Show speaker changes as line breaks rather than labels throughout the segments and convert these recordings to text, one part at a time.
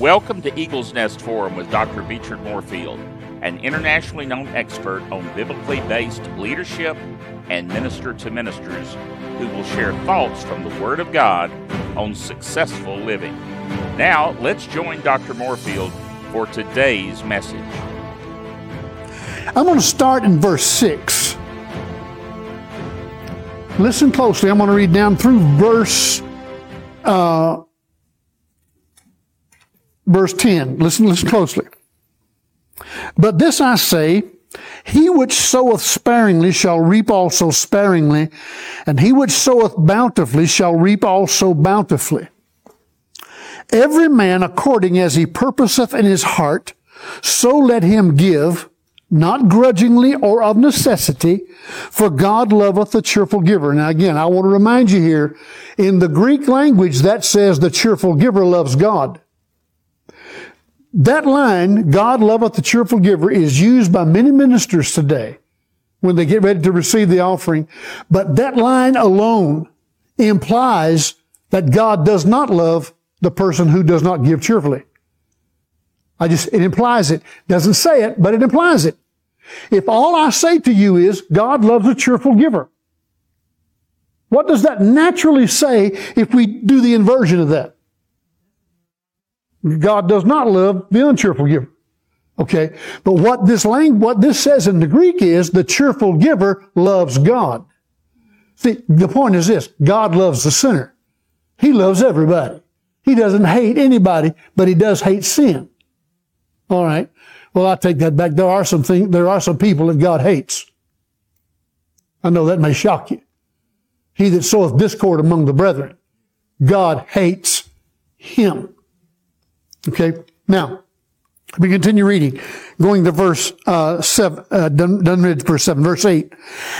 Welcome to Eagle's Nest Forum with Dr. Beechard Moorefield, an internationally known expert on biblically based leadership and minister to ministers who will share thoughts from the Word of God on successful living. Now, let's join Dr. Moorefield for today's message.
I'm going to start in verse 6. Listen closely. I'm going to read down through verse uh, verse 10. Listen, listen closely. But this I say, he which soweth sparingly shall reap also sparingly, and he which soweth bountifully shall reap also bountifully. Every man according as he purposeth in his heart, so let him give, not grudgingly or of necessity, for God loveth the cheerful giver. Now again, I want to remind you here, in the Greek language that says the cheerful giver loves God. That line, God loveth the cheerful giver, is used by many ministers today when they get ready to receive the offering. But that line alone implies that God does not love the person who does not give cheerfully. I just, it implies it. Doesn't say it, but it implies it. If all I say to you is God loves a cheerful giver, what does that naturally say if we do the inversion of that? God does not love the uncheerful giver. Okay. But what this language, what this says in the Greek is the cheerful giver loves God. See, the point is this. God loves the sinner. He loves everybody. He doesn't hate anybody, but he does hate sin. All right. Well, I take that back. There are some things, there are some people that God hates. I know that may shock you. He that soweth discord among the brethren, God hates him. Okay. Now, we continue reading, going to verse uh, seven, uh, done, done read verse seven, verse eight.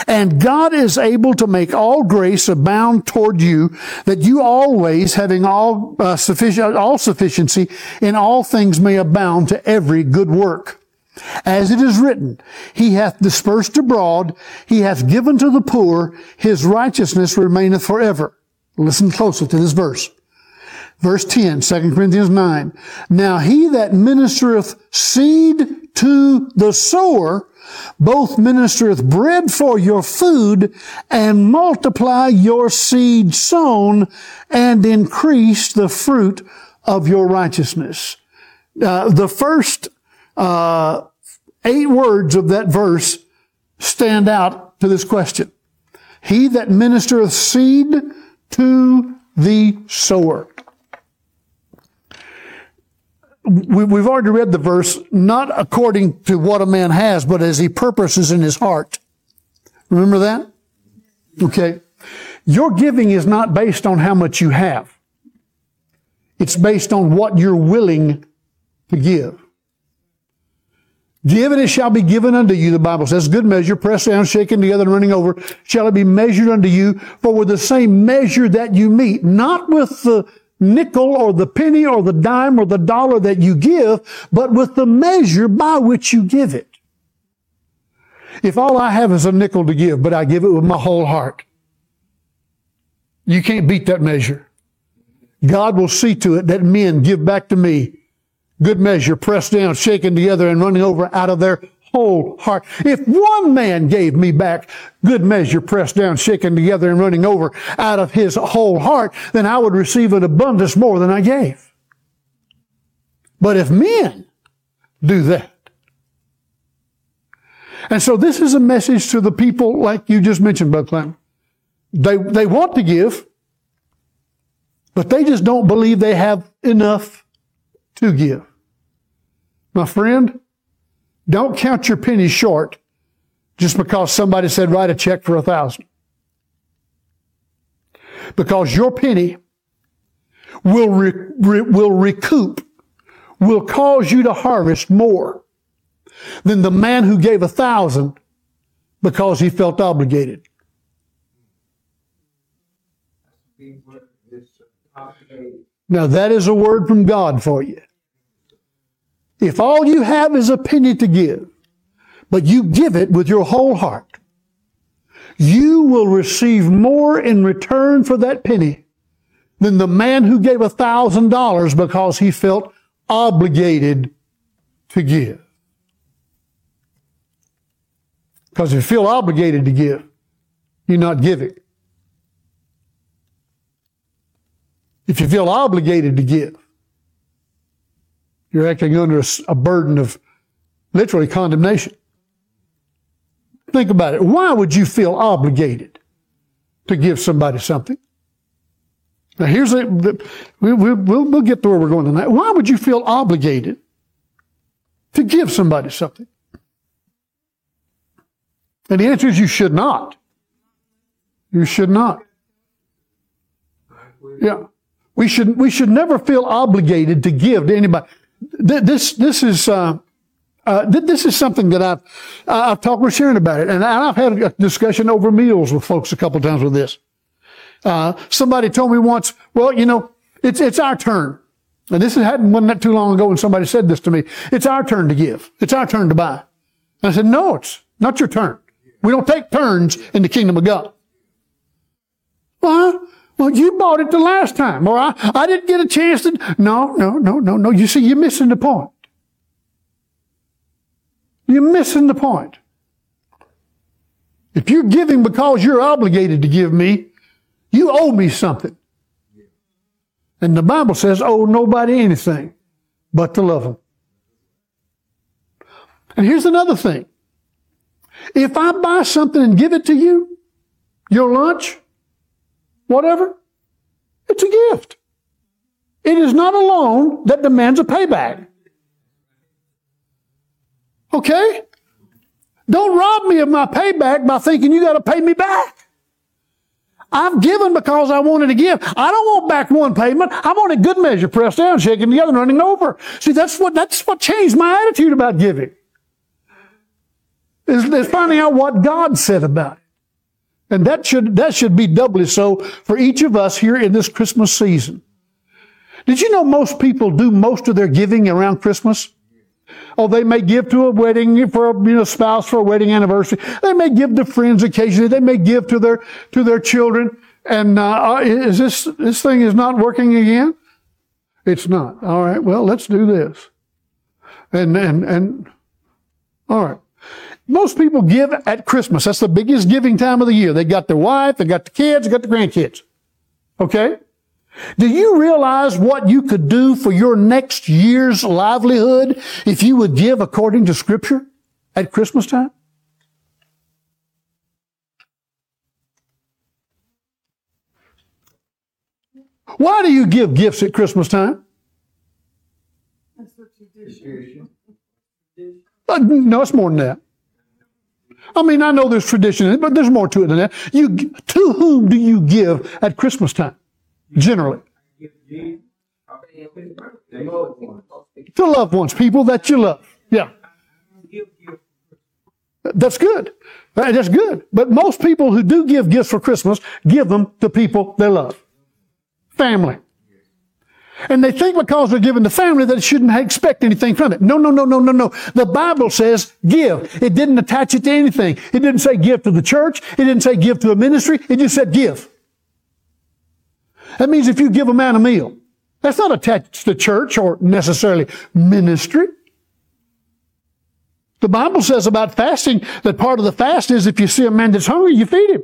And God is able to make all grace abound toward you, that you always, having all uh, sufficient, all sufficiency in all things, may abound to every good work. As it is written, He hath dispersed abroad, He hath given to the poor, His righteousness remaineth forever. Listen closely to this verse. Verse 10, 2 Corinthians 9. Now he that ministereth seed to the sower, both ministereth bread for your food, and multiply your seed sown, and increase the fruit of your righteousness. Uh, the first uh, eight words of that verse stand out to this question. He that ministereth seed to the sower we, have already read the verse, not according to what a man has, but as he purposes in his heart. Remember that? Okay. Your giving is not based on how much you have. It's based on what you're willing to give. Give and it shall be given unto you, the Bible says. Good measure, pressed down, shaken together, and running over, shall it be measured unto you. For with the same measure that you meet, not with the nickel or the penny or the dime or the dollar that you give, but with the measure by which you give it. If all I have is a nickel to give, but I give it with my whole heart, you can't beat that measure. God will see to it that men give back to me good measure, pressed down, shaken together, and running over out of their whole heart. If one man gave me back good measure, pressed down, shaken together, and running over out of his whole heart, then I would receive an abundance more than I gave. But if men do that, and so this is a message to the people like you just mentioned, Bud Clem. They, they want to give, but they just don't believe they have enough to give. My friend, don't count your pennies short just because somebody said write a check for a thousand. Because your penny will, re, re, will recoup, will cause you to harvest more than the man who gave a thousand because he felt obligated. Now that is a word from God for you. If all you have is a penny to give, but you give it with your whole heart, you will receive more in return for that penny than the man who gave a thousand dollars because he felt obligated to give. Because if you feel obligated to give, you're not giving. If you feel obligated to give, you're acting under a, burden of literally condemnation. Think about it. Why would you feel obligated to give somebody something? Now, here's a, the, we, we'll, we'll get to where we're going tonight. Why would you feel obligated to give somebody something? And the answer is you should not. You should not. Yeah. We should, we should never feel obligated to give to anybody. This, this is, uh, uh, this is something that I've, I've talked with Sharon about it, and I've had a discussion over meals with folks a couple times with this. Uh, somebody told me once, well, you know, it's, it's our turn. And this hadn't, wasn't that too long ago when somebody said this to me. It's our turn to give. It's our turn to buy. And I said, no, it's not your turn. We don't take turns in the kingdom of God. Well, well, you bought it the last time, or I, I didn't get a chance to. No, no, no, no, no. You see, you're missing the point. You're missing the point. If you're giving because you're obligated to give me, you owe me something. And the Bible says, owe nobody anything but to love them. And here's another thing. If I buy something and give it to you, your lunch, whatever, it's a gift. It is not a loan that demands a payback. Okay? Don't rob me of my payback by thinking you got to pay me back. I've given because I wanted to give. I don't want back one payment. I want a good measure pressed down, shaking together, and running over. See, that's what, that's what changed my attitude about giving. Is, is finding out what God said about it. And that should, that should be doubly so for each of us here in this Christmas season. Did you know most people do most of their giving around Christmas? Oh, they may give to a wedding for a you know, spouse for a wedding anniversary. They may give to friends occasionally. They may give to their to their children. And uh, uh, is this this thing is not working again? It's not. All right. Well, let's do this. And and and all right. Most people give at Christmas. That's the biggest giving time of the year. They got their wife, they got the kids, they got the grandkids. Okay? Do you realize what you could do for your next year's livelihood if you would give according to Scripture at Christmas time? Why do you give gifts at Christmas time? Uh, no, it's more than that. I mean, I know there's tradition in it, but there's more to it than that. You, to whom do you give at Christmas time? Generally. To loved ones, people that you love. Yeah. That's good. That's good. But most people who do give gifts for Christmas give them to people they love. Family. And they think because they're giving the family that it shouldn't expect anything from it. No, no, no, no, no, no. The Bible says give. It didn't attach it to anything. It didn't say give to the church. It didn't say give to a ministry. It just said give. That means if you give a man a meal, that's not attached to church or necessarily ministry. The Bible says about fasting that part of the fast is if you see a man that's hungry, you feed him.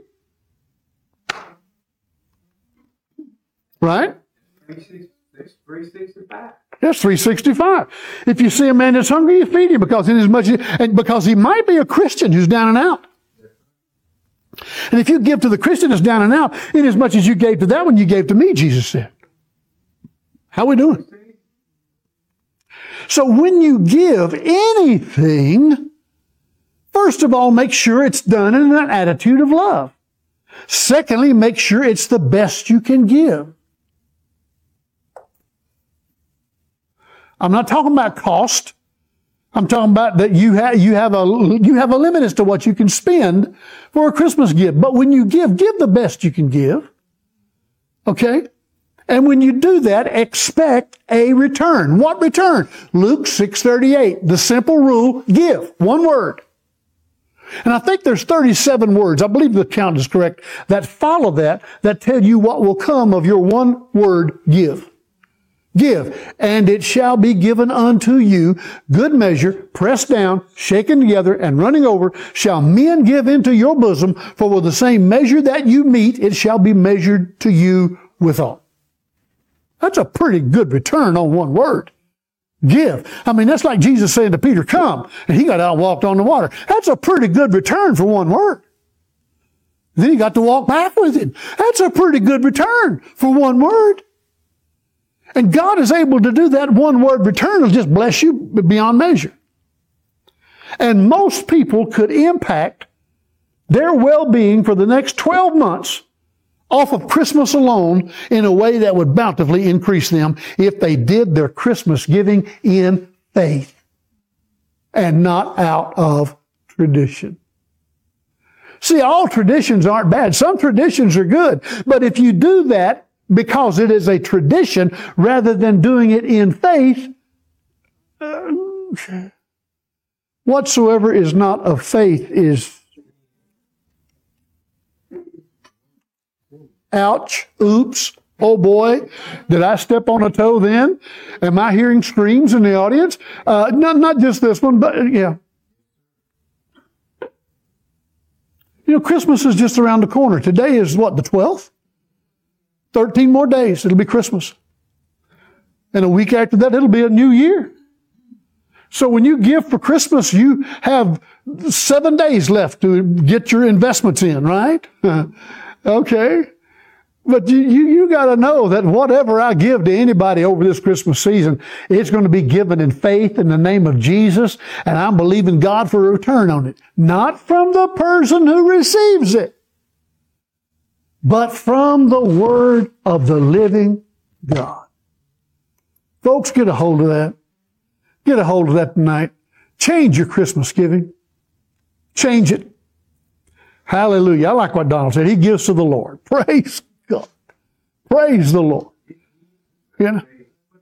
Right? 365. That's 365. If you see a man that's hungry, you feed him because in as much and because he might be a Christian who's down and out. And if you give to the Christian that's down and out, in as much as you gave to that one, you gave to me, Jesus said. How we doing? So when you give anything, first of all, make sure it's done in an attitude of love. Secondly, make sure it's the best you can give. I'm not talking about cost. I'm talking about that you have, you have a, you have a limit as to what you can spend for a Christmas gift. But when you give, give the best you can give. Okay? And when you do that, expect a return. What return? Luke 638. The simple rule, give. One word. And I think there's 37 words, I believe the count is correct, that follow that, that tell you what will come of your one word give. Give, and it shall be given unto you. Good measure, pressed down, shaken together, and running over, shall men give into your bosom. For with the same measure that you meet, it shall be measured to you withal. That's a pretty good return on one word. Give. I mean, that's like Jesus saying to Peter, come. And he got out and walked on the water. That's a pretty good return for one word. Then he got to walk back with him. That's a pretty good return for one word. And God is able to do that one word return will just bless you beyond measure. And most people could impact their well-being for the next 12 months off of Christmas alone in a way that would bountifully increase them if they did their Christmas giving in faith and not out of tradition. See, all traditions aren't bad. Some traditions are good. But if you do that because it is a tradition rather than doing it in faith, whatsoever is not of faith is Ouch. Oops. Oh boy, did I step on a toe then? Am I hearing screams in the audience? Uh, not, not just this one, but yeah. You know, Christmas is just around the corner. Today is what, the 12th? 13 more days, it'll be Christmas. And a week after that, it'll be a new year. So when you give for Christmas, you have seven days left to get your investments in, right? okay. But you, you, you got to know that whatever I give to anybody over this Christmas season, it's to be given in faith in the name of Jesus, and I'm believing God for a return on it. Not from the person who receives it, but from the Word of the living God. Folks, get a hold of that. Get a hold of that tonight. Change your Christmas giving. Change it. Hallelujah. I like what Donald said. He gives to the Lord. Praise God. Praise the Lord. You know,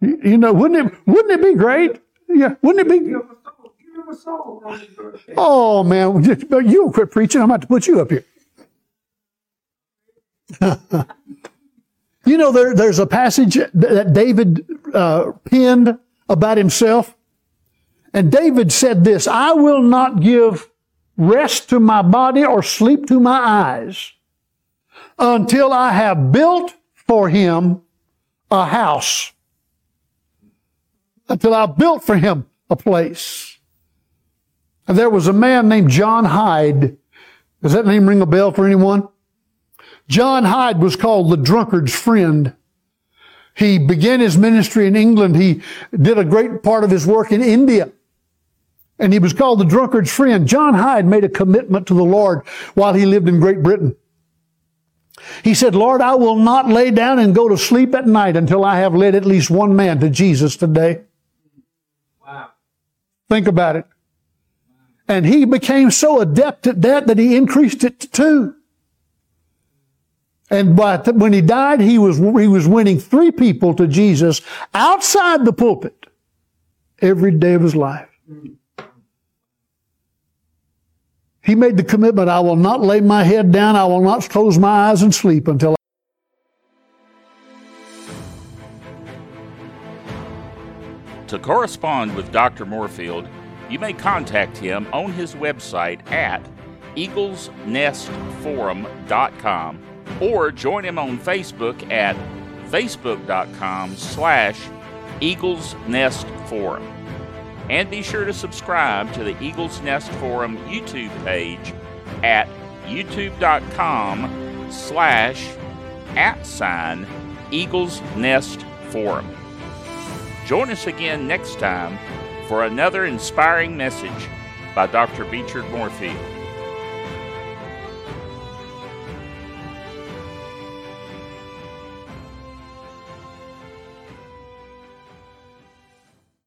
you know, wouldn't it wouldn't it be great? Yeah, wouldn't it be? Oh man, you quit preaching. I'm about to put you up here. you know, there, there's a passage that David uh, penned about himself, and David said this: "I will not give rest to my body or sleep to my eyes." until I have built for him a house. Until I built for him a place. And there was a man named John Hyde. Does that name ring a bell for anyone? John Hyde was called the drunkard's friend. He began his ministry in England. He did a great part of his work in India. And he was called the drunkard's friend. John Hyde made a commitment to the Lord while he lived in Great Britain. He said, Lord, I will not lay down and go to sleep at night until I have led at least one man to Jesus today. Wow. Think about it. And he became so adept at that that he increased it to two. And but when he died, he was, he was winning three people to Jesus outside the pulpit every day of his life. He made the commitment, I will not lay my head down, I will not close my eyes and sleep until
To correspond with Dr. Moorefield, you may contact him on his website at eaglesnestforum.com or join him on Facebook at facebook.com slash Eagles Nest Forum. And be sure to subscribe to the Eagles Nest Forum YouTube page at youtube.com slash at sign Eagles Nest Forum. Join us again next time for another inspiring message by Dr. Beechard Moorefield.